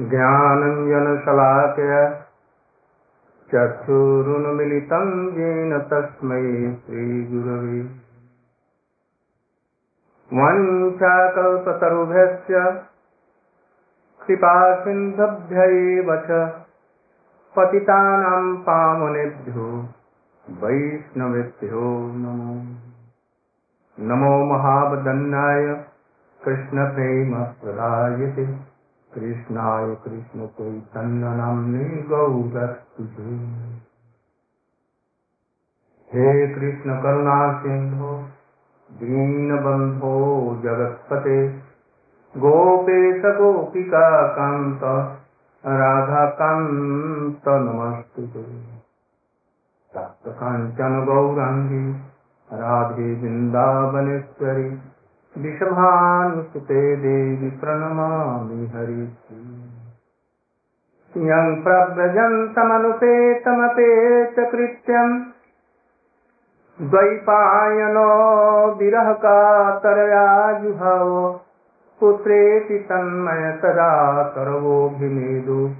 ज्ञानञ्जनशलाकया चक्षुरुन्मिलितं येन तस्मै श्रीगुरवे। वञ्चाकल्पतरुभ्यश्च कृपासिन्धभ्य एव च पतितानां पावनेभ्यो वैष्णवेभ्यो नमो। नमो महावदन्नाय कृष्णप्रेमप्रदायते। कृष्णाय कृष्णचैतन्यनाम्ने गौरस्तुते हे कृष्ण करुणा सिन्धो, दीनबन्धो जगत्पते। गोपेश गोपिका कान्त, राधाकान्त नमस्तुते। तप्तकाञ्चन गौराङ्गी, राधे वृन्दावनेश्वरी। विषभानुसुते देवि प्रणमामि हरि। यं प्रव्रजन्तमनुपेतमपेतकृत्यम् द्वैपायनो विरहकातरया जुहव पुत्रेति तन्मयतदा सर्वोऽभिनेदु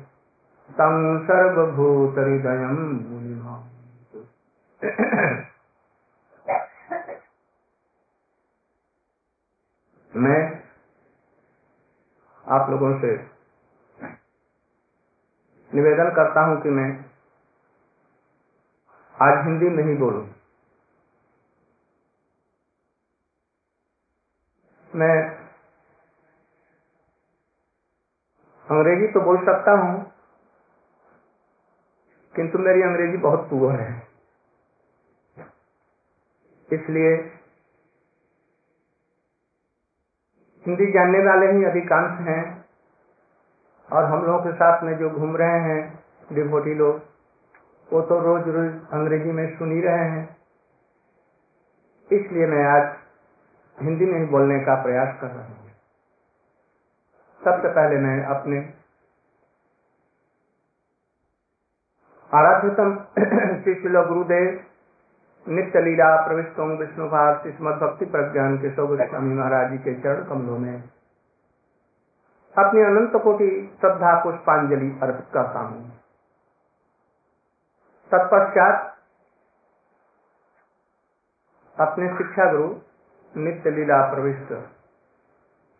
तं सर्वभूतहृदयं मैं आप लोगों से निवेदन करता हूँ कि मैं आज हिंदी नहीं बोलूँ। मैं अंग्रेज़ी तो बोल सकता हूँ, किंतु मेरी अंग्रेज़ी बहुत पुअर है। इसलिए हिंदी जानने वाले ही अधिकांश हैं। और हम लोगों के साथ में जो घूम रहे हैं डिभोटी लोग, वो तो रोज रोज अंग्रेज़ी में सुन ही रहे हैं। इसलिए मैं आज हिंदी में ही बोलने का प्रयास कर रहा हूँ। सबसे पहले मैं अपने आराध्यतम श्री शिलो गुरुदेव नित्य लीला प्रविष्ट विष्णु भाग श्रीमद भक्ति प्रज्ञान के सौ गोस्वामी महाराज जी के चरण कमलों में। अपनी अनंत कोटि श्रद्धा पुष्पांजलि अर्पित करता हूँ। तत्पश्चात अपने शिक्षा गुरु नित्य लीला प्रविष्ट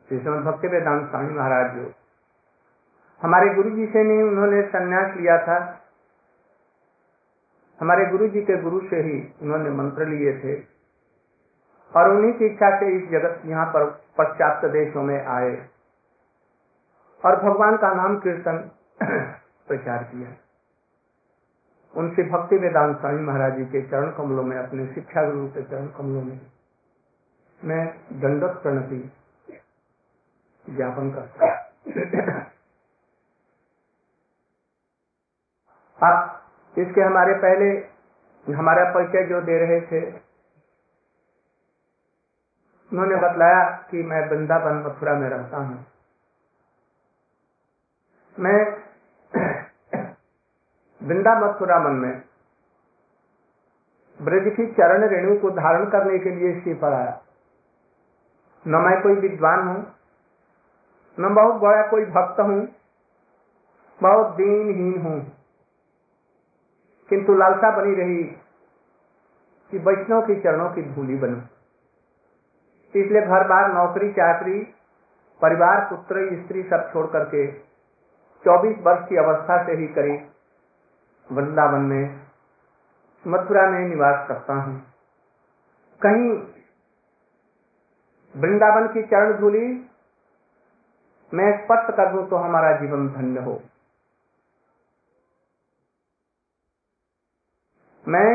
श्रीमद भक्ति वेदांत स्वामी महाराज जो हमारे गुरु जी से नहीं उन्होंने संन्यास लिया था। हमारे गुरु जी के गुरु से ही उन्होंने मंत्र लिए थे। और उन्हीं की इच्छा से इस जगत यहाँ पर पश्चात देशों में आए। और भगवान का नाम कीर्तन प्रचार किया। उनसे भक्ति वेदांत स्वामी महाराज जी के चरण कमलों में, अपने शिक्षा गुरु के चरण कमलों में मैं दंडक प्रणति ज्ञापन करता आप इसके हमारे पहले, हमारा परिचय जो दे रहे थे, उन्होंने बतलाया कि मैं वृंदावन, मथुरा में रहता हूँ। मैं वृंदा मथुरा मन में ब्रज की चरण रेणु को धारण करने के लिए श्री पर आया। न मैं कोई विद्वान हूँ, न बहुत बड़ा कोई भक्त हूँ, बहुत दीनहीन हूँ। किंतु लालसा बनी रही कि वैष्णव के चरणों की धूली बनू। इसलिए घर बार, नौकरी, चाकरी, परिवार, पुत्र, स्त्री सब छोड़ करके 24 वर्ष की अवस्था से ही करीब वृंदावन में, मथुरा में निवास करता हूँ। कहीं वृंदावन की चरण धूली मैं स्पष्ट कर दूँ तो हमारा जीवन धन्य हो। मैं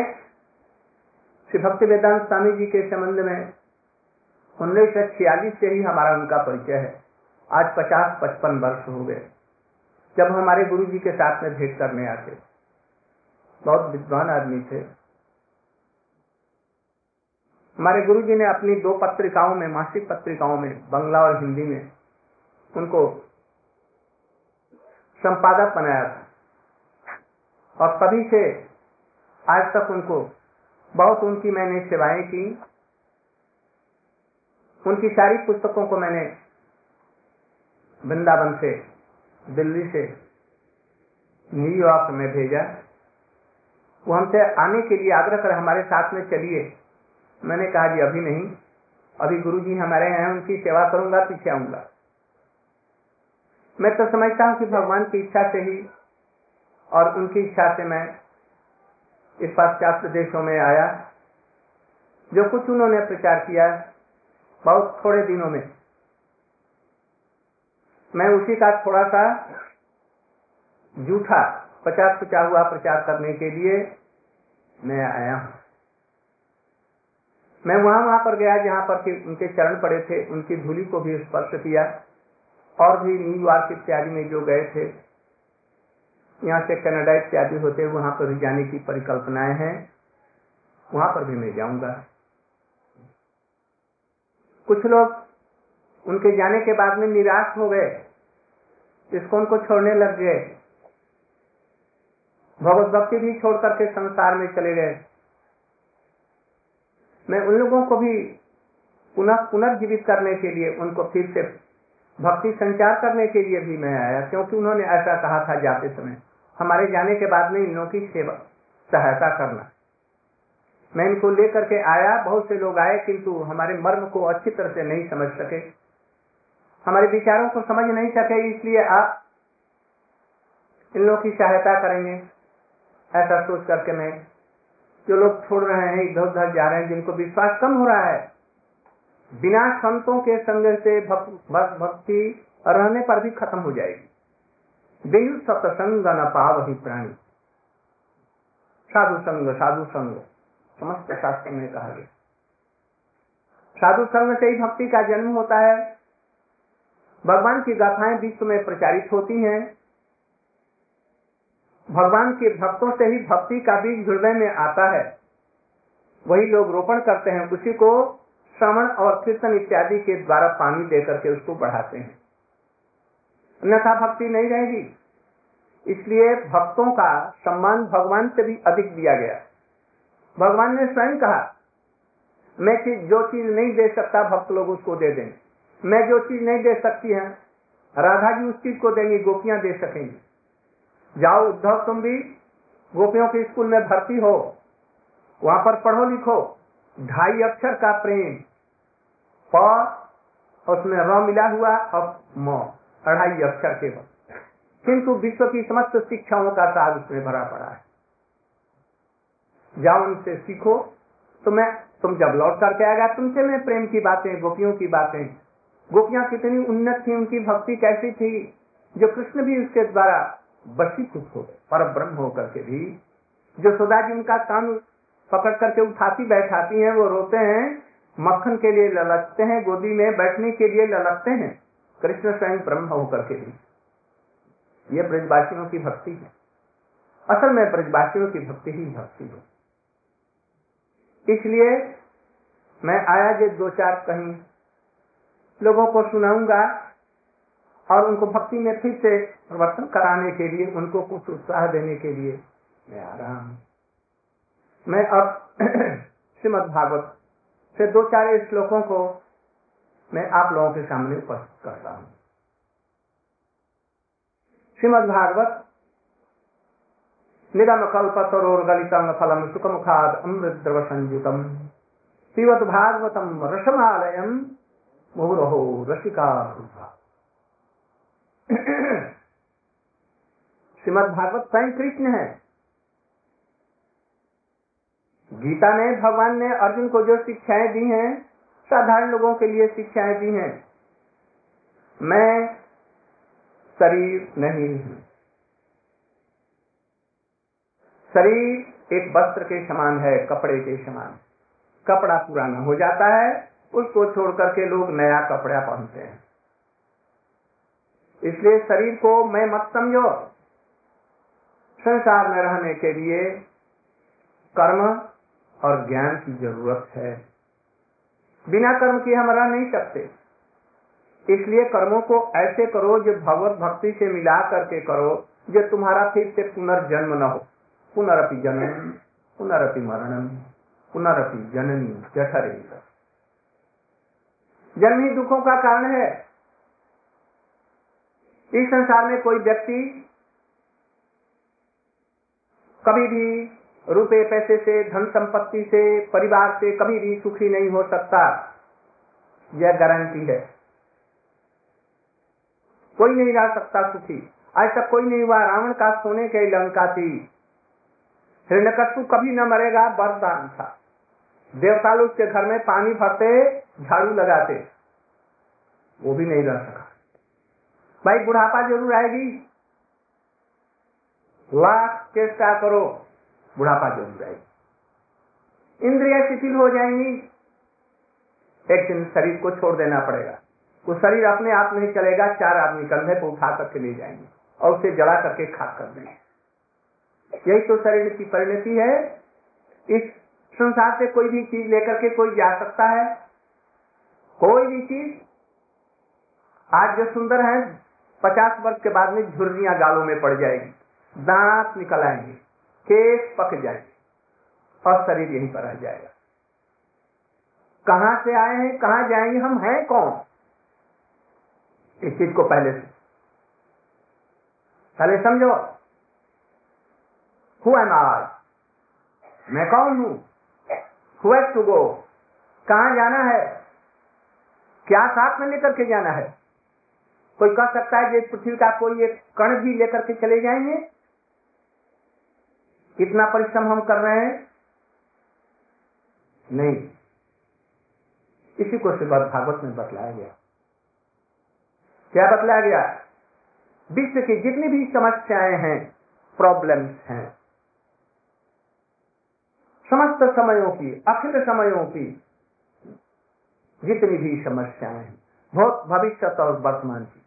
श्री भक्ति वेदांत स्वामी जी के संबंध में उन्नीस सौ छियालीस से ही हमारा उनका परिचय है। आज पचास पचपन वर्ष हो गए, जब हमारे गुरु जी के साथ में भेंट करने आते। बहुत विद्वान आदमी थे। हमारे गुरु जी ने अपनी दो पत्रिकाओं में, मासिक पत्रिकाओं में, बंगला और हिंदी में उनको संपादक बनाया था। और तभी से आज तक उनको, बहुत उनकी मैंने सेवाएँ की। उनकी सारी पुस्तकों को मैंने वृंदावन से, दिल्ली से न्यूयॉर्क में भेजा। वो हमसे आने के लिए आग्रह कर हमारे साथ में चलिए। मैंने कहा, जी, अभी नहीं। अभी गुरु जी हमारे हैं, उनकी सेवा करूँगा, पीछे आऊँगा। मैं तो समझता हूँ कि भगवान की इच्छा से ही और उनकी इच्छा से मैं इस पाश्चात्य देशों में आया, जो कुछ उन्होंने प्रचार किया बहुत थोड़े दिनों में। मैं उसी का थोड़ा सा जूठा पचास पचा हुआ प्रचार करने के लिए मैं आया हूँ। मैं वहाँ वहाँ पर गया, जहाँ पर कि उनके चरण पड़े थे, उनकी धूली को भी स्पर्श किया, और भी न्यूयॉर्क इत्यादि में जो गए थे यहाँ से कनाडा इत्यादि होते वहाँ पर भी जाने की परिकल्पनाएँ हैं। वहाँ पर भी मैं जाऊँगा। कुछ लोग उनके जाने के बाद में निराश हो गए, इसको उनको छोड़ने लग गए। भगवत भक्ति भी छोड़ करके संसार में चले गए। मैं उन लोगों को भी पुनः पुनर्जीवित करने के लिए, उनको फिर से भक्ति संचार करने के लिए भी मैं आया, क्योंकि उन्होंने ऐसा कहा था जाते समय। हमारे जाने के बाद में इन लोगों की सेवा, सहायता करना। मैं इनको लेकर के आया, बहुत से लोग आए, किंतु हमारे मर्म को अच्छी तरह से नहीं समझ सके। हमारे विचारों को समझ नहीं सके, इसलिए आप इन लोगों की सहायता करेंगे। ऐसा सोच करके मैं, जो लोग छोड़ रहे हैं, इधर उधर जा रहे हैं, जिनको विश्वास कम हो रहा है, बिना संतों के संग से भक्ति रहने पर भी खत्म हो जाएगी। बेयु सत्संग न पाव ही प्राणी। साधु संग साधु संग समस्त शास्त्र में कहा गया। साधु संग से ही भक्ति का जन्म होता है। भगवान की गाथाएँ विश्व में प्रचारित होती हैं। भगवान के भक्तों से ही भक्ति का बीज हृदय में आता है। वही लोग रोपण करते हैं, उसी को श्रवण और कीर्तन इत्यादि के द्वारा पानी देकर के उसको बढ़ाते हैं। अन्यथा भक्ति नहीं रहेगी। इसलिए भक्तों का सम्मान भगवान से भी अधिक दिया गया। भगवान ने स्वयं कहा, मैं जो चीज़ नहीं दे सकता, भक्त लोग उसको दे दें मैं जो चीज़ नहीं दे सकती है, राधा जी उस चीज़ को देंगी, गोपियाँ दे सकेंगी। जाओ उद्धव, तुम भी गोपियों के स्कूल में भर्ती हो। वहाँ पर पढ़ो लिखो। ढाई अक्षर का प्रेम। प, उसमें र मिला हुआ, अब म। अढ़ाई अक्षर के बाद किंतु विश्व की समस्त शिक्षाओं का साग उसमें भरा पड़ा है। जाओ उनसे सीखो। तो मैं तुम जब लौट करके आएगा, तुमसे मैं प्रेम की बातें, गोपियों की बातें। गोपियाँ कितनी उन्नत थी, उनकी भक्ति कैसी थी, जो कृष्ण भी उसके द्वारा वशीकृत हो गए पर ब्रह्म होकर के भी। जो सुधा जी उनका कान पकड़ करके उठाती बैठाती हैं, वो रोते हैं, मक्खन के लिए ललकते हैं, गोदी में बैठने के लिए ललकते हैं। कृष्ण स्वयं ब्रह्म होकर के भी ये ब्रजवासियों की भक्ति है। असल में ब्रजवासियों की भक्ति ही भक्ति है। इसलिए मैं आया जो दो चार कहीं लोगों को सुनाऊँगा और उनको भक्ति में फिर से परिवर्तन कराने के लिए, उनको कुछ उत्साह देने के लिए मैं आ रहा हूँ। मैं अब श्रीमद भागवत से दो चार श्लोकों को मैं आप लोगों के सामने उपस्थित करता हूँ। श्रीमद भागवत निगम सुखमुखाद अमृत द्रव संयुतम पिबत भागवतम रसमालयम मुहुरहो रसिका श्रीमद भागवत स्वयं कृष्ण है। गीता में भगवान ने अर्जुन को जो शिक्षाएँ दी हैं साधारण लोगों के लिए शिक्षाएँ दी हैं। मैं शरीर नहीं हूँ। शरीर एक वस्त्र के समान है, कपड़े के समान। कपड़ा पुराना हो जाता है, उसको छोड़ करके लोग नया कपड़ा पहनते हैं। इसलिए शरीर को मैं मत समझो। संसार में रहने के लिए कर्म और ज्ञान की ज़रूरत है। बिना कर्म के हम रह नहीं सकते। इसलिए कर्मों को ऐसे करो जो भगवत भक्ति से मिला करके करो, जो तुम्हारा फिर से पुनर्जन्म न हो। पुनरपि जनन पुनरअपि मरणम पुनरअपि जननी, जठरे जन्म ही दुखों का कारण है। इस संसार में कोई व्यक्ति कभी भी रुपए पैसे से, धन संपत्ति से, परिवार से कभी भी सुखी नहीं हो सकता। यह गारंटी है। कोई नहीं रह सकता सुखी। तक कोई नहीं हुआ। रावण का सोने के लंका थी। हिरण्यकशु कभी न मरेगा, वरदान था। देवता लोग के घर में पानी भरते, झाड़ू लगाते। वो भी नहीं रह सका। भाई, बुढ़ापा ज़रूर आएगी। लाख चेष्टा करो। बुढ़ापा ज़रूर आएगी। इंद्रिया शिथिल हो जाएँगी। एक दिन शरीर को छोड़ देना पड़ेगा। वो शरीर अपने आप नहीं चलेगा, चार आदमी कंधे पर उठा करके ले जाएँगे और उसे जला करके खाक कर देंगे। यही तो शरीर की परिणति है। इस संसार से कोई भी चीज़ लेकर के कोई जा सकता है। कोई भी चीज़। आज जो सुंदर है, पचास वर्ष के बाद में झुर्रियाँ गालों में पड़ जाएगी। दांत निकल आएँगे। केस पक जाएँगे और शरीर यहीं पर रह जाएगा। कहाँ से आए हैं, कहाँ जाएँगे, हम हैं कौन? इस चीज़ को पहले से, पहले समझो। हुआ आज मैं कौन हूँ? हुआ टू गो कहा जाना है? क्या साथ में लेकर के जाना है? कोई कह सकता है कि पृथ्वी का कोई एक कण भी लेकर के चले जाएँगे? कितना परिश्रम हम कर रहे हैं? नहीं। इसी को श्रीमद भागवत में बतलाया गया। क्या बतलाया गया? विश्व की जितनी भी समस्याएँ हैं प्रॉब्लम्स हैं, समस्त समयों की, अखिल समयों की, जितनी भी समस्याएँ हैं, बहुत भविष्य और वर्तमान की।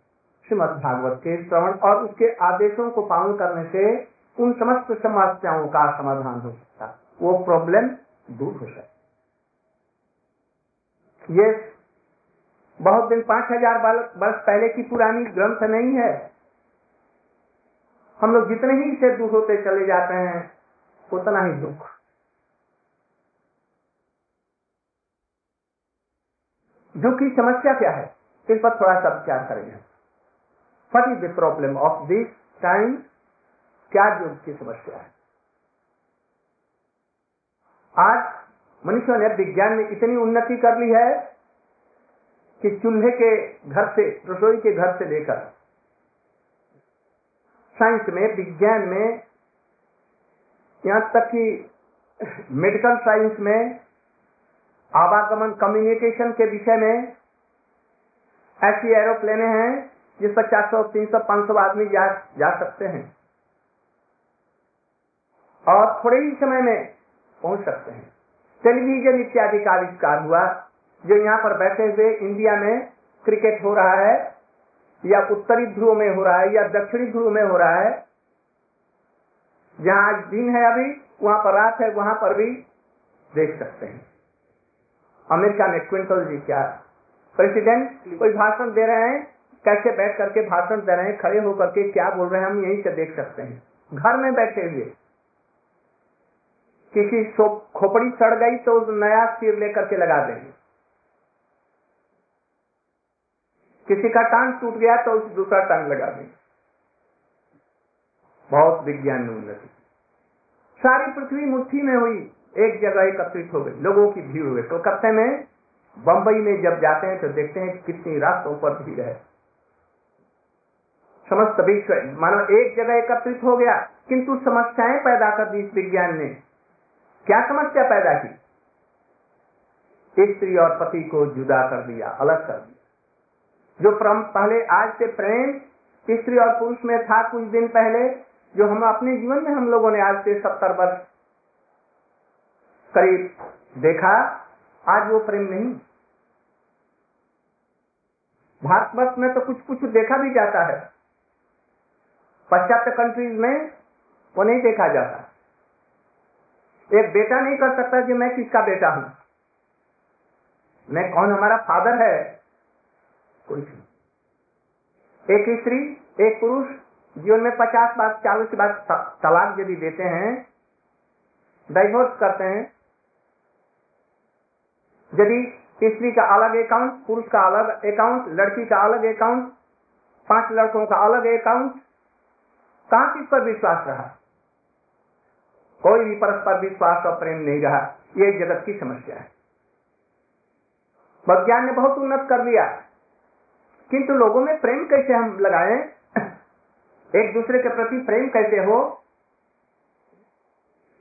श्रीमद भागवत के श्रवण और उसके आदेशों को पालन करने से उन समस्त समस्याओं का समाधान हो सकता वो प्रॉब्लम दूर हो सकता ये बहुत दिन, पाँच हज़ार वर्ष पहले की पुरानी ग्रंथ नहीं है। हम लोग जितने ही से दूर होते चले जाते हैं, उतना ही दुख। दुख की समस्या क्या है? इस पर थोड़ा सा विचार करेंगे। What is the problem of this time क्या दुख की समस्या है आज मनुष्यों ने विज्ञान में इतनी उन्नति कर ली है कि चूल्हे के घर से रसोई के घर से लेकर साइंस में विज्ञान में यहाँ तक कि मेडिकल साइंस में आवागमन कम्युनिकेशन के विषय में ऐसी एरोप्लेने हैं जिस पर चार सौ तीन सौ पाँच सौ आदमी जा, जा सकते हैं। और थोड़े ही समय में पहुँच सकते हैं। टेलीविज़न इत्यादि का आविष्कार हुआ, जो यहाँ पर बैठे हुए इंडिया में क्रिकेट हो रहा है, या उत्तरी ध्रुव में हो रहा है, या दक्षिणी ध्रुव में हो रहा है, जहाँ आज दिन है अभी, वहाँ पर रात है, वहाँ पर भी देख सकते हैं। अमेरिका में क्विंटल जी क्या प्रेसिडेंट कोई भाषण दे रहे हैं? कैसे बैठ करके भाषण दे रहे हैं? खड़े होकर के क्या बोल रहे हैं? हम यहीं से देख सकते हैं। घर में बैठे हुए किसी खोपड़ी सड़ गई तो उस नया सिर लेकर के लगा देंगे। किसी का टांग टूट गया तो उस दूसरा टांग लगा देंगे। बहुत विज्ञान में उन्नति। सारी पृथ्वी मुट्ठी में हुई, एक जगह एकत्रित हो गई, लोगों की भीड़ हुई। कलकत्ते में, बंबई में जब जाते हैं तो देखते हैं कितनी रास्तों पर भीड़ है। समस्त विश्व, मानो एक जगह एकत्रित हो गया, किंतु समस्याएँ पैदा कर दी इस विज्ञान ने। क्या समस्या पैदा की? स्त्री और पति को जुदा कर दिया, अलग कर दिया। जो पहले आज से प्रेम, स्त्री और पुरुष में था कुछ दिन पहले, जो हम अपने जीवन में हम लोगों ने आज से सत्तर वर्ष करीब देखा, आज वो प्रेम नहीं। भारतवर्ष में तो कुछ कुछ देखा भी जाता है। पाश्चात्य कंट्रीज़ में वो नहीं देखा जाता। एक बेटा नहीं कर सकता कि मैं किसका बेटा हूँ? मैं कौन? हमारा फादर है। कोई नहीं। एक स्त्री, एक पुरुष, जीवन में पचास बार, चालीस बाद तलाक यदि देते हैं डाइवोर्स करते हैं, यदि स्त्री का अलग अकाउंट पुरुष का अलग अकाउंट लड़की का अलग अकाउंट पाँच लड़कों का अलग अकाउंट कहाँ किस पर विश्वास रहा? कोई भी परस्पर विश्वास और प्रेम नहीं रहा। ये जगत की समस्या है। विज्ञान ने बहुत उन्नत कर लिया किंतु लोगों में प्रेम कैसे हम लगाएँ? एक दूसरे के प्रति प्रेम कैसे हो?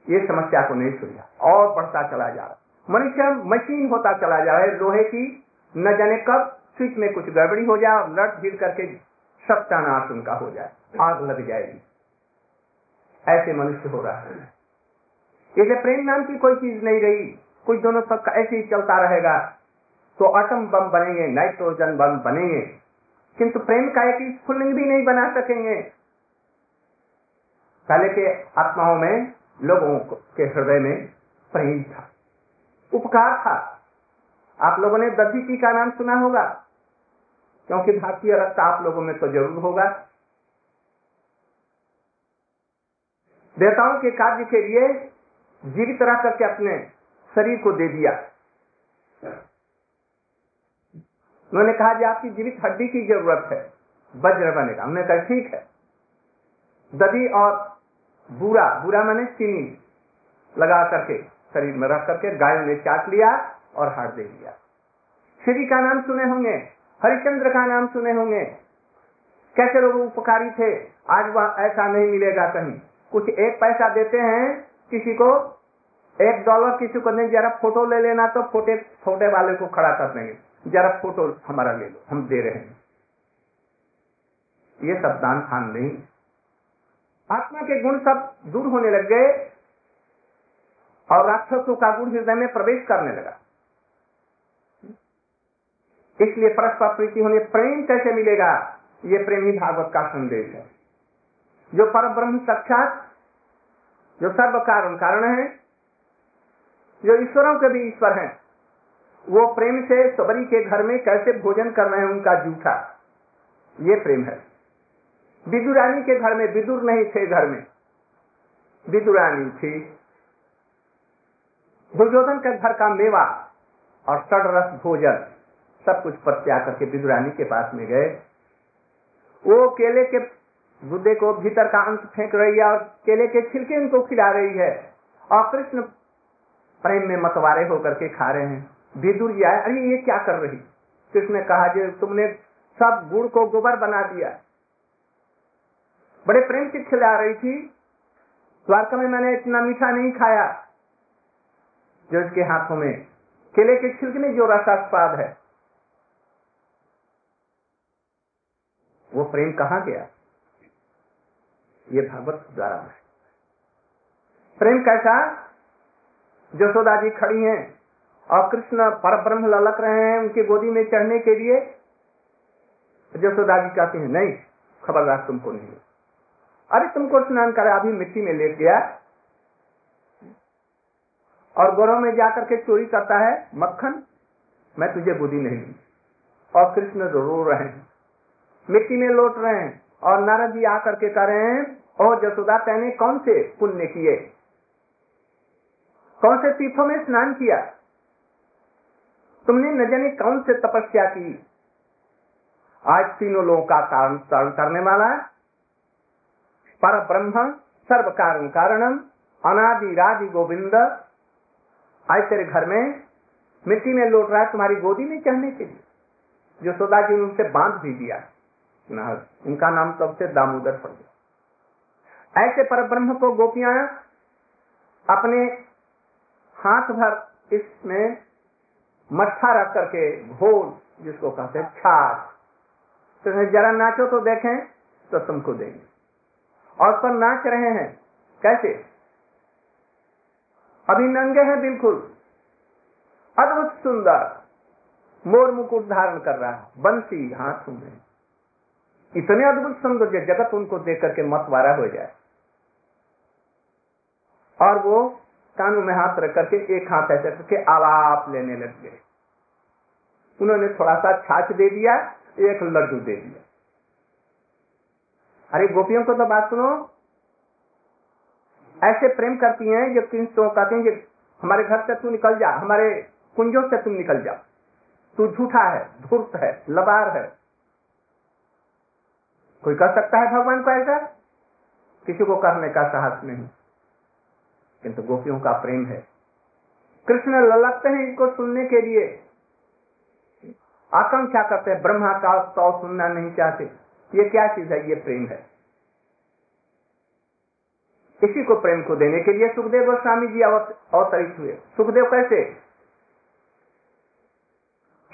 ये समस्या को नहीं सुलझा और बढ़ता चला जा रहा मनुष्य मशीन होता चला जा रहा है। लोहे की न जाने कब स्विच में कुछ गड़बड़ी हो जाए, लट गिर करके सत्यानाश उनका हो जाए। आग लग जाएगी। ऐसे मनुष्य हो रहा है। इसलिए प्रेम नाम की कोई चीज़ नहीं रही। कुछ दोनों सब ऐसे ही चलता रहेगा। तो अटम बम बनेंगे नाइट्रोजन बम बनेंगे। किंतु प्रेम का एक स्फुलिंग भी नहीं बना सकेंगे। पहले के आत्माओं में, लोगों के हृदय में प्रेम था। उपकार था। आप लोगों ने दधीची का नाम सुना होगा। क्योंकि भारतीय रक्त आप लोगों में तो ज़रूर होगा। देवताओं के कार्य के लिए जीवित रह करके अपने शरीर को दे दिया। उन्होंने कहा कि आपकी जीवित हड्डी की ज़रूरत है, वज्र बनेगा। उन्होंने कहा, ठीक है। दधी और बुरा बुरा मैंने चीनी लगा करके, शरीर में रख करके गाय ने चाट लिया और हार दे दिया। श्री का नाम सुने होंगे हरिचंद्र का नाम सुने होंगे। कैसे लोग उपकारी थे? आज वह ऐसा नहीं मिलेगा कहीं। कुछ एक पैसा देते हैं किसी को एक डॉलर किसी को नहीं, जरा फ़ोटो ले लेना तो फोटे फोटे वाले को खड़ा कर देंगे। जरा फ़ोटो हमारा ले लो, हम दे रहे हैं। ये सब दान खान नहीं। आत्मा के गुण सब दूर होने लग गए और राक्षसों का गुण हृदय में प्रवेश करने लगा। इसलिए परस्पर प्रीति होने, प्रेम कैसे मिलेगा? ये प्रेमी भागवत का संदेश है। जो पर ब्रह्म साक्षात जो सर्व कारण कारण है, जो ईश्वरों के भी ईश्वर हैं, वो प्रेम से सबरी के घर में कैसे भोजन कर रहे हैं उनका जूठा, ये प्रेम है। विदुरानी के घर में विदुर नहीं थे घर में। विदुरानी थी। दुर्योधन के घर का मेवा और सड़रस भोजन, सब कुछ पत्या करके विदुरानी के पास में गए। वो केले के गुद्दे को भीतर का अंश फेंक रही है और केले के छिलके उनको खिला रही है। और कृष्ण प्रेम में मतवारे होकर के खा रहे हैं। विदुर जी आए, अरे, ये क्या कर रही? कृष्ण ने कहा, जो तुमने सब गुड़ को गोबर बना दिया बड़े प्रेम से खिला रही थी। द्वारका में मैंने इतना मीठा नहीं खाया। जो इसके हाथों में केले के छिलके में जो रसास्वाद है, वो प्रेम कहा गया? ये भागवत द्वारा है। प्रेम कैसा? जसोदा जी खड़ी हैं और कृष्ण पर ब्रह्म ललक रहे हैं उनकी गोदी में चढ़ने के लिए। जसोदा जी कहते हैं, नहीं, खबरदार तुमको नहीं अरे, तुमको स्नान करा, अभी मिट्टी में लेट गया। और गौरव में जाकर के चोरी करता है मक्खन, मैं तुझे गोदी नहीं दी और कृष्ण रो रहे हैं। मिट्टी में लौट रहे हैं और नारद जी आकर के कह रहे हैं और जसोदा, तेने कौन से पुण्य किए? कौन से तीर्थों में स्नान किया? तुमने न जाने कौन से तपस्या की? आज तीनों लोगों का कारण तरण करने वाला पर ब्रह्म सर्व कारण कारणम, अनादि राधि गोविंद। आज तेरे घर में मिट्टी में लौट रहा है तुम्हारी गोदी में चढ़ने के लिए। जो सोदा जी ने उनसे बाँध भी दिया। उनका नाम तब से दामोदर पड़ गया। ऐसे पर ब्रह्म को गोपियाँ अपने हाथ भर इसमें मट्ठा रख करके घोल, जिसको कहते हैं छाछ तो जरा नाचो तो देखें तो तुमको देंगे। और पर नाच रहे हैं, कैसे? अभी नंगे हैं बिल्कुल। अद्भुत सुंदर। मोर मुकुट धारण कर रहा है, बंसी हाथों में। इतने अद्भुत सौंदर्य जगत उनको देख करके मतवारा हो जाए। और वो कानू में हाथ रख करके, एक हाथ ऐसे करके आलाप लेने लग गए। उन्होंने थोड़ा सा छाछ दे दिया, एक लड्डू दे दिया। अरे गोपियों को तो बात सुनो। ऐसे प्रेम करती हैं जो तो कहती हैं हमारे घर से तू निकल जा, हमारे कुंजों से तुम निकल जा। तू झूठा है, धूर्त है, लबार है। कोई कर सकता है भगवान को ऐसा? किसी को करने का साहस नहीं। किंतु गोपियों का प्रेम है। कृष्ण ललकते हैं इनको सुनने के लिए। आकांक्षा करते हैं, ब्रह्मा का सौ सुनना नहीं चाहते। ये क्या चीज़ है? ये प्रेम है। इसी को प्रेम को देने के लिए सुखदेव गोस्वामी जी अवतरित हुए। सुखदेव कैसे?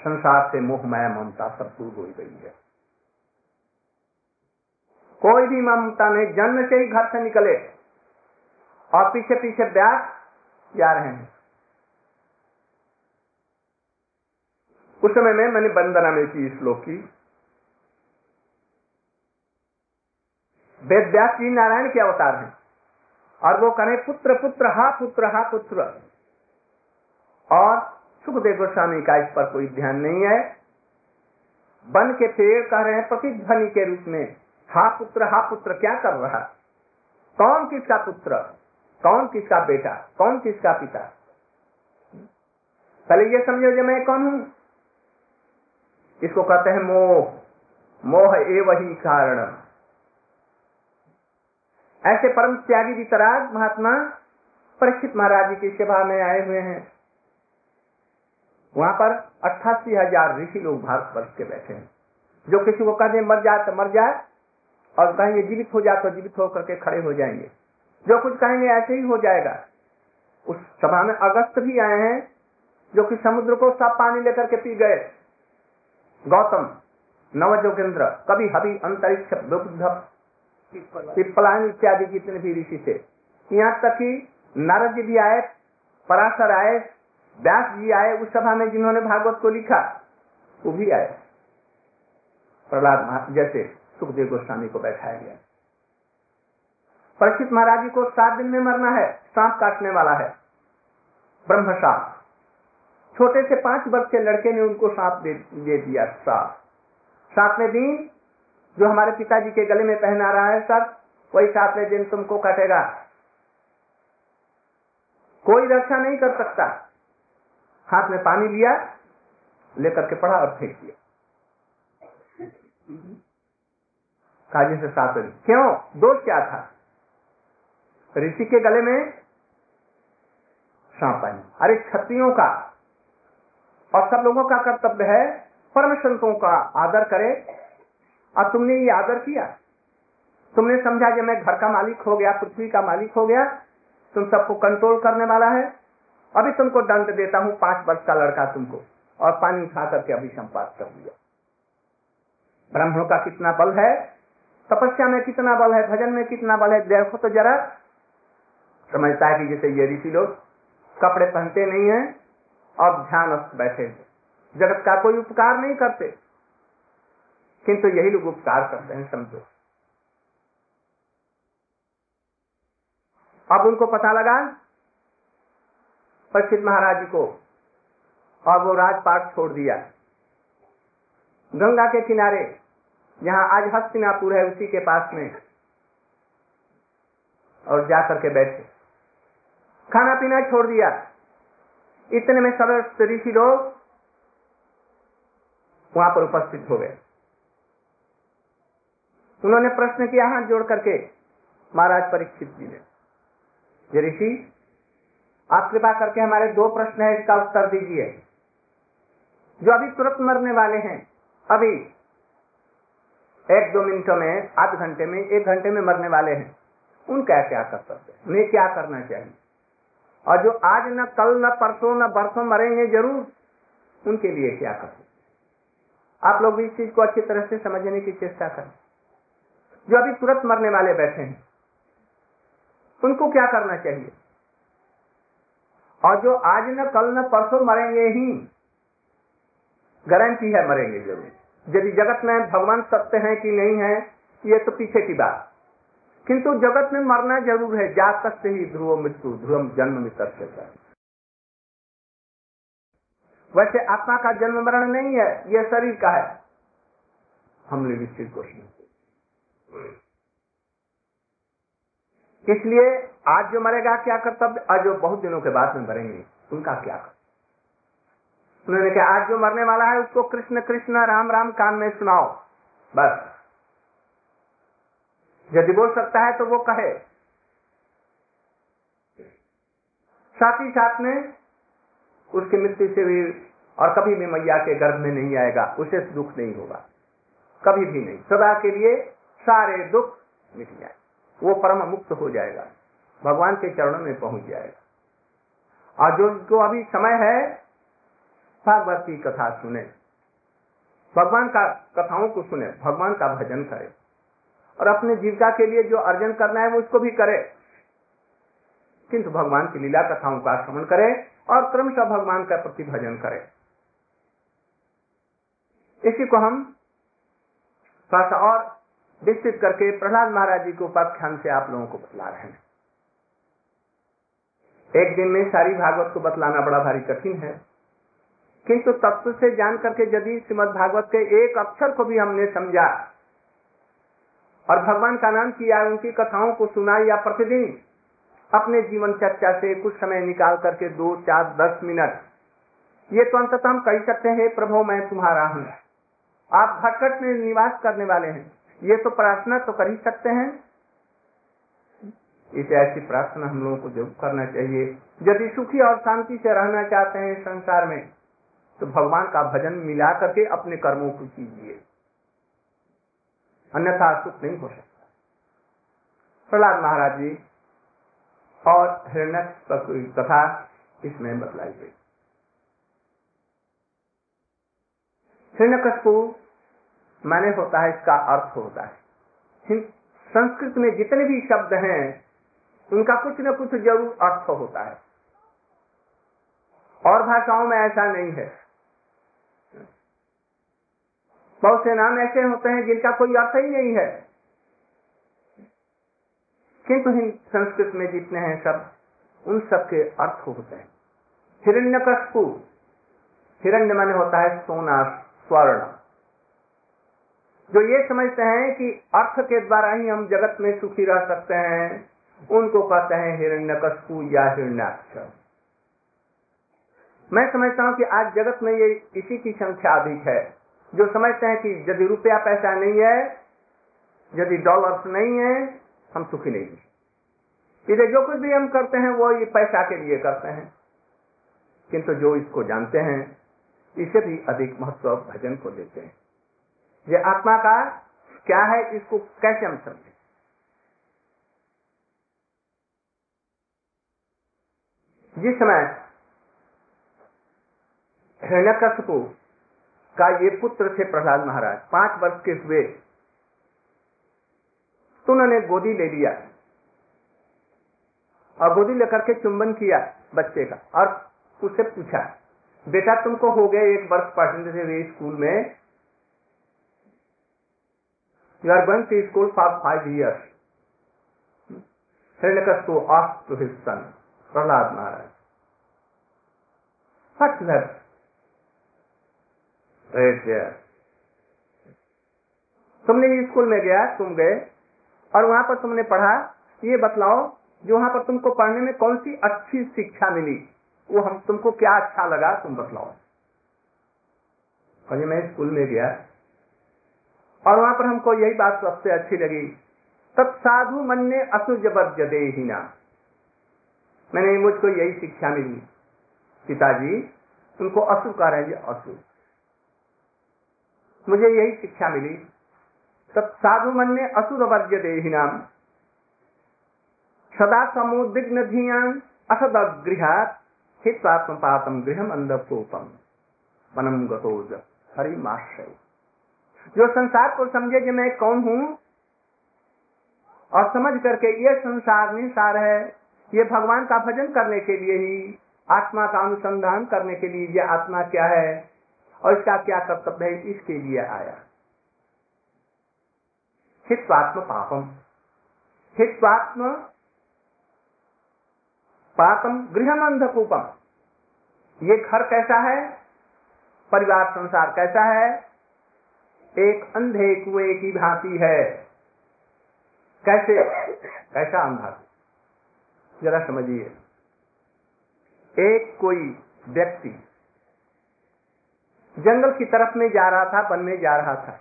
संसार से मोह माया ममता सब दूर हो गई है। कोई भी ममता नहीं, जन्म से ही घर से निकले। और पीछे पीछे ब्यास जा रहे हैं। उस समय में मैंने वंदना में की श्लोक की। वेद व्यास जी नारायण के अवतार हैं। और वो कहें, पुत्र पुत्र, हा पुत्र हा, पुत्र। और सुखदेव गोस्वामी का इस पर कोई ध्यान नहीं है। बन के पेड़ कह रहे हैं प्रतिध्वनि के रूप में, हा, पुत्र हा, पुत्र, क्या कर रहा? कौन किसका पुत्र? कौन किसका बेटा, कौन किसका पिता? पहले ये समझो जो मैं कौन हूँ? इसको कहते हैं मोह। मोह ए वही कारण। ऐसे परम त्यागी वितराग महात्मा परीक्षित महाराज जी की सेवा में आए हुए हैं। वहाँ पर अट्ठासी हज़ार ऋषि लोग भारत वर्ष के बैठे हैं। जो किसी को कहते मर जाए तो मर जाए और कहेंगे, जीवित हो जाए तो जीवित होकर के खड़े हो जाएँगे। जो कुछ कहेंगे ऐसे ही हो जाएगा। उस सभा में अगस्त भी आए हैं जो कि समुद्र को सब पानी लेकर के पी गए। गौतम नव नवजोगेंद्र कभी हबी अंतरिक्ष पिप्पलायन इत्यादि जितने भी ऋषि थे। यहाँ तक कि नारद जी भी आए पराशर आए व्यास जी आए उस सभा में जिन्होंने भागवत को लिखा वो भी आए। प्रहलाद जैसे सुखदेव गोस्वामी को बैठाया गया। परीक्षित महाराज जी को सात दिन में मरना है सांप काटने वाला है। ब्रह्म सांप छोटे से पाँच वर्ष के लड़के ने उनको सांप दे, दे दिया सांप। सातवें दिन जो हमारे पिताजी के गले में पहना रहा है सर वही सातवें दिन तुमको कटेगा। कोई रक्षा नहीं कर सकता। हाथ में पानी लिया लेकर के पढ़ा और फेंक दिया। काजी से सात दिन। क्यों? दोष क्या था? ऋषि के गले में सांप पानी अरे क्षत्रियों का और सब लोगों का कर्तव्य है परम संतों का आदर करे। और तुमने ये आदर किया। तुमने समझा कि मैं घर का मालिक हो गया, पृथ्वी का मालिक हो गया। तुम सबको कंट्रोल करने वाला है। अभी तुमको दंड देता हूँ, पाँच वर्ष का लड़का तुमको। और पानी उठा करके अभी संपात कर दिया। ब्राह्मणों का कितना बल है? तपस्या में कितना बल है? भजन में कितना बल है? देखो तो जरा। समझता है कि जैसे ये ऋषि लोग कपड़े पहनते नहीं है और ध्यान बैठे जगत का कोई उपकार नहीं करते। किंतु यही लोग उपकार करते हैं, समझो। अब उनको पता लगा परीक्षित महाराज जी को, और वो राजपाट छोड़ दिया। गंगा के किनारे, जहाँ आज हस्तिनापुर है, उसी के पास में, और जाकर के बैठे। खाना पीना छोड़ दिया। इतने में सब ऋषि लोग वहाँ पर उपस्थित हो गए। उन्होंने प्रश्न किया, हाथ जोड़ करके, महाराज परीक्षित जी ने ऋषि, आप कृपा करके हमारे दो प्रश्न है, इसका उत्तर दीजिए। जो अभी तुरंत मरने वाले हैं, अभी एक दो मिनटों में, आध घंटे में, एक घंटे में मरने वाले हैं, उनका क्या कर सकते हैं? उन्हें क्या करना चाहिए? और जो आज न कल, न परसों, न बरसों मरेंगे ज़रूर, उनके लिए क्या कर? आप लोग भी इस चीज़ को अच्छी तरह से समझने की चेष्टा करें। जो अभी तुरंत मरने वाले बैठे हैं, उनको क्या करना चाहिए? और जो आज न कल, न परसों मरेंगे ही गारंटी है मरेंगे ज़रूर। यदि जगत में भगवान सत्य है कि नहीं है, ये तो पीछे की बात। किंतु जगत में मरना ज़रूर है। जा सकते ही ध्रुव मृत्यु, ध्रुव जन्म में वैसे आत्मा का जन्म मरण नहीं है, यह शरीर का है। हमने निश्चित क्वेश्चन इसलिए आज जो मरेगा, क्या कर्तव्य? आज जो बहुत दिनों के बाद में मरेंगे। उनका क्या उन्होंने कहा, आज जो मरने वाला है, उसको कृष्ण कृष्ण, राम राम कान में सुनाओ। बस। यदि बोल सकता है तो वो कहे। साथ ही साथ में उसकी मृत्यु से भी और कभी भी मैया के गर्भ में नहीं आएगा, उसे दुख नहीं होगा। कभी भी नहीं। सदा के लिए सारे दुख मिट जाए। वो परम मुक्त हो जाएगा। भगवान के चरणों में पहुँच जाएगा। और जो जो अभी समय है, भागवत की कथा सुने। भगवान का कथाओं को सुने। भगवान का भजन करे। और अपने जीविका के लिए जो अर्जन करना है वो उसको भी करे। किंतु भगवान की लीला कथाओं का श्रवण करे और क्रमशः भगवान का प्रति भजन करे। इसी को हम थोड़ा और विस्तृत करके प्रहलाद महाराज जी के उपाख्यान से आप लोगों को बतला रहे हैं। एक दिन में सारी भागवत को बतलाना बड़ा भारी कठिन है। किंतु तत्व से जान करके यदि श्रीमद भागवत के एक अक्षर को भी हमने समझा और भगवान का नाम किया, उनकी कथाओं को सुना या प्रतिदिन अपने जीवन चर्चा से कुछ समय निकाल करके दो, चार, दस मिनट। ये तो अंततः हम कह सकते हैं, प्रभु, मैं तुम्हारा हूँ। आप घटघट में निवास करने वाले हैं। ये तो प्रार्थना तो कर ही सकते हैं। इसे ऐसी प्रार्थना हम लोगों को ज़रूर करना चाहिए। यदि सुखी और शांति से रहना चाहते हैं संसार में तो भगवान का भजन मिला करके अपने कर्मों को कीजिए। अन्यथा सुख नहीं हो सकता। प्रहलाद महाराज जी और हिरण्य कथा इसमें बतलाई गई। हिरण्यकशपु माने होता है इसका अर्थ होता है, संस्कृत में जितने भी शब्द हैं, उनका कुछ न कुछ ज़रूर अर्थ होता है। और भाषाओं में ऐसा नहीं है। बहुत से नाम ऐसे होते हैं जिनका कोई अर्थ ही नहीं है। किंतु संस्कृत में जितने हैं सब, उन सब के अर्थ होते हैं। हिरण्यकशपु, हिरण्य मन होता है सोना, स्वर्ण। जो ये समझते हैं कि अर्थ के द्वारा ही हम जगत में सुखी रह सकते हैं, उनको कहते हैं हिरण्यकशपु या हिरण्याक्ष। मैं समझता हूँ कि आज जगत में ये इसी की संख्या अधिक है। जो समझते हैं कि यदि रुपया पैसा नहीं है, यदि डॉलर्स नहीं है, हम सुखी नहीं इधर जो कुछ भी हम करते हैं, वो ये पैसा के लिए करते हैं। किंतु जो इसको जानते हैं इसे भी अधिक महत्व भजन को देते हैं। ये आत्मा का क्या है, इसको कैसे हम समझें? जिस समय हिरण्यकशपु का ये पुत्र थे प्रहलाद महाराज। पाँच वर्ष के हुए। तो उन्होंने गोदी ले लिया और गोदी लेकर के चुंबन किया बच्चे का और उससे पूछा, बेटा, तुमको हो गए एक वर्ष पढ़ने से स्कूल में। You are going to school for five years Hiranyakashipu asked to his son that? Right तुमने स्कूल में गया, तुम गए, और वहाँ पर तुमने पढ़ा, ये बतलाओ, जो वहाँ पर तुमको पढ़ने में कौन सी अच्छी शिक्षा मिली? वो हम, तुमको क्या अच्छा लगा, तुम बतलाओ। और मैं स्कूल में गया, और वहाँ पर हमको यही बात सबसे अच्छी लगी, तब साधु मन ने असुजबद जदे ही ना। मैंने मुझको यही शिक्षा मिली। पिताजी, तुमको असु कह रहे असु मुझे यही शिक्षा मिली। तब साधु मन ने असुर वर्ग्य देहिनाम। सदा समुद्विग्न धियान, असद गृहात हित्वात्म पातम गृहम अंधकोपम वनम गतोज हरि माश्रय जो संसार को समझे कि मैं कौन हूँ, और समझ करके ये संसार निसार है, ये भगवान का भजन करने के लिए ही, आत्मा का अनुसंधान करने के लिए ये आत्मा क्या है और इसका क्या कर्तव्य है? इसके लिए आया। हित्वात्म पापम। हित्वात्म पापम गृह अंधकूपम ये घर कैसा है? परिवार संसार कैसा है? एक अंधे कुएँ की भांति है। कैसे? कैसा अंधा जरा समझिए। एक कोई व्यक्ति जंगल की तरफ़ में जा रहा था, वन में जा रहा था।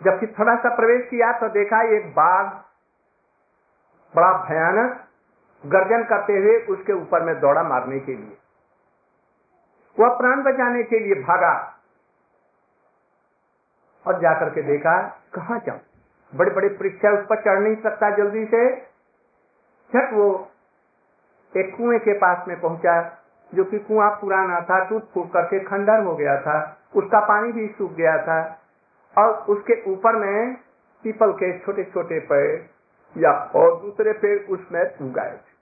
जब फिर थोड़ा सा प्रवेश किया तो देखा एक बाघ बड़ा भयानक गर्जन करते हुए उसके ऊपर में दौड़ा मारने के लिए। वह प्राण बचाने के लिए भागा और जाकर के देखा, कहा जाऊँ? बड़े बड़े परीक्षा उस पर चढ़ नहीं सकता जल्दी से। झट वो एक कुएँ के पास में पहुँचा, जो कि कुआँ पुराना था टूट फूट करके खंडर हो गया था। उसका पानी भी सूख गया था। और उसके ऊपर में पीपल के छोटे छोटे पेड़ या और दूसरे पेड़ उसमें उगाए थे।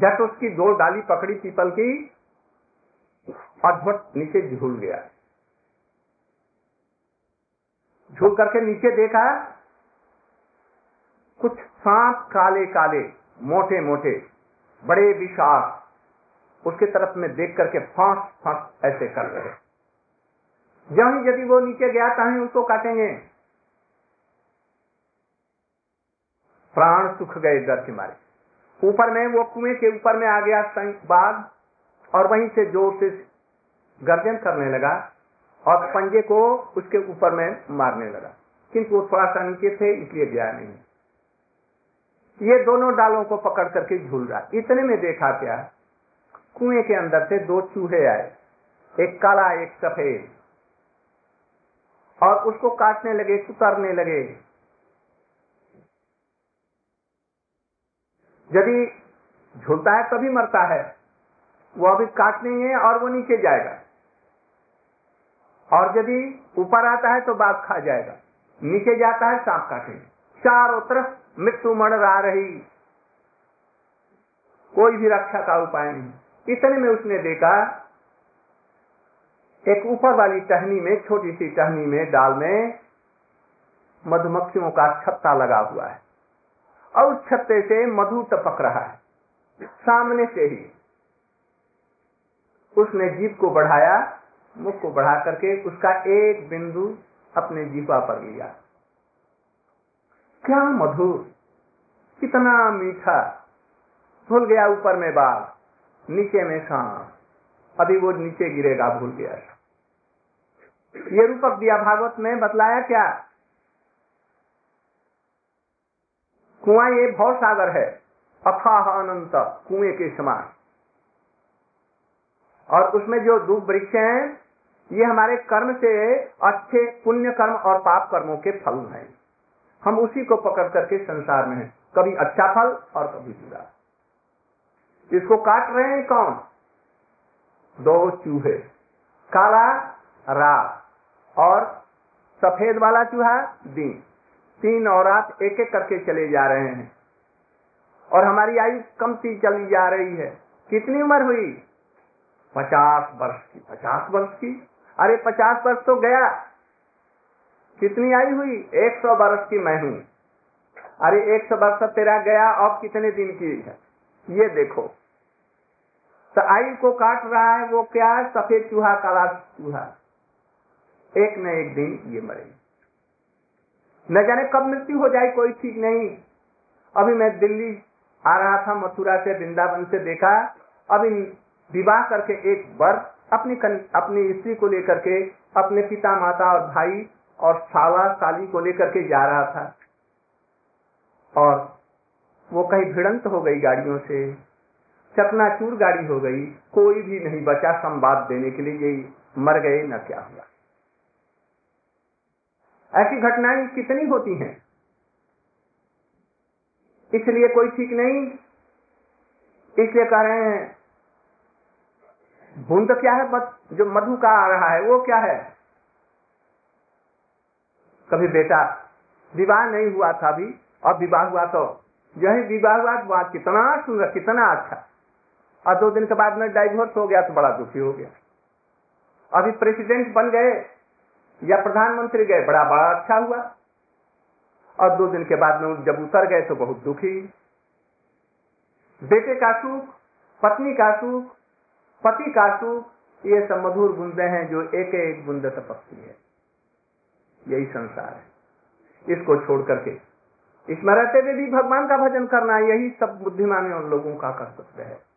झट उसकी दो डाली पकड़ी पीपल की और झट नीचे झूल गया। झूल करके नीचे देखा, कुछ सांप काले काले मोटे मोटे, बड़े विशाल उसके तरफ़ में देख करके फांस फांस ऐसे कर रहे जब यदि वो नीचे गया तो हम उसको काटेंगे। प्राण सुख गए डर के मारे। ऊपर में, वो कुएँ के ऊपर में आ गया बाघ, और वहीं से ज़ोर से गर्जन करने लगा, और पंजे को उसके ऊपर में मारने लगा। किंतु वो थोड़ा सा नीचे थे, इसलिए गया नहीं। ये दोनों डालों को पकड़ करके झूल रहा इतने में देखा क्या? कुएँ के अंदर से दो चूहे आए। एक काला, एक सफ़ेद। और उसको काटने लगे कुतरने लगे। यदि झूलता है, तभी मरता है। वो अभी काट नहीं है और वो नीचे जाएगा। और यदि ऊपर आता है तो बाघ खा जाएगा। नीचे जाता है, सांप काटेंगे। चारों तरफ़ मृत्यु मर रहा। कोई भी रक्षा का उपाय नहीं। इतने में उसने देखा, एक ऊपर वाली टहनी में, छोटी सी टहनी में, डाल में मधुमक्खियों का छत्ता लगा हुआ है। और उस छत्ते से मधु टपक रहा है। सामने से ही उसने जीप को बढ़ाया, मुख को बढ़ा करके उसका एक बिंदु अपने जीवा पर लिया। क्या मधुर, कितना मीठा। भूल गया ऊपर में बाल, नीचे में सांप अभी वो नीचे गिरेगा, भूल गया ये रूपक दिया भागवत में बतलाया क्या? कुआ ये भव सागर है, अथाह अनंत, कुएँ के समान। और उसमें जो दूब वृक्ष हैं, ये हमारे कर्म से अच्छे पुण्य कर्म और पाप कर्मों के फल हैं। हम उसी को पकड़ करके संसार में हैं। कभी अच्छा फल और कभी बुरा। इसको काट रहे हैं कौन? दो चूहे। काला रात और सफ़ेद वाला चूहा दिन। तीन और रात एक एक करके चले जा रहे हैं। और हमारी आयु कम कमती चली जा रही है। कितनी उम्र हुई? पचास वर्ष की। पचास वर्ष की? अरे पचास वर्ष तो गया। कितनी आयु हुई? एक सौ वर्ष की मैं हूँ। अरे एक सौ वर्ष तेरा गया अब कितने दिन की है? ये देखो। तो आयु को काट रहा है वो क्या है? सफ़ेद चूहा काला चूहा। एक न एक दिन ये मरे। न जाने कब मृत्यु हो जाए कोई ठीक नहीं। अभी मैं दिल्ली आ रहा था मथुरा से वृंदावन से देखा। अभी विवाह करके एक वर्ष अपनी कन, अपनी स्त्री को लेकर के अपने पिता माता और भाई और साला साली को लेकर के जा रहा था। और वो कहीं भिड़ंत हो गई गाड़ियों से। चकनाचूर गाड़ी हो गई। कोई भी नहीं बचा संवाद देने के लिए। यही मर गए, न क्या हुआ। ऐसी घटनाएँ कितनी होती हैं? इसलिए कोई ठीक नहीं। इसलिए कह रहे हैं बूंद क्या है? बस जो मधु का आ रहा है, वो क्या है? कभी बेटा, विवाह नहीं हुआ था अभी और विवाह हुआ तो। यही विवाह हुआ तो वहाँ कितना सुंदर, कितना अच्छा। और दो दिन के बाद में डाइवोर्स हो गया तो बड़ा दुखी हो गया। अभी प्रेसिडेंट बन गए, या प्रधानमंत्री गए, बड़ा बड़ा अच्छा हुआ। और दो दिन के बाद में जब उतर गए तो बहुत दुखी। बेटे का सुख, पत्नी का सुख, पति का सुख, ये सब मधुर बुंदे हैं जो एक एक बूंद तपकती है। यही संसार है। इसको छोड़ करके इसमें रहते हुए भी भगवान का भजन करना यही सब बुद्धिमान लोगों का कर्तव्य है।